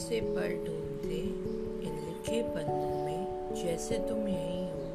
से पल ढूंढते इन लिखे पन्नों में जैसे तुम यही हो।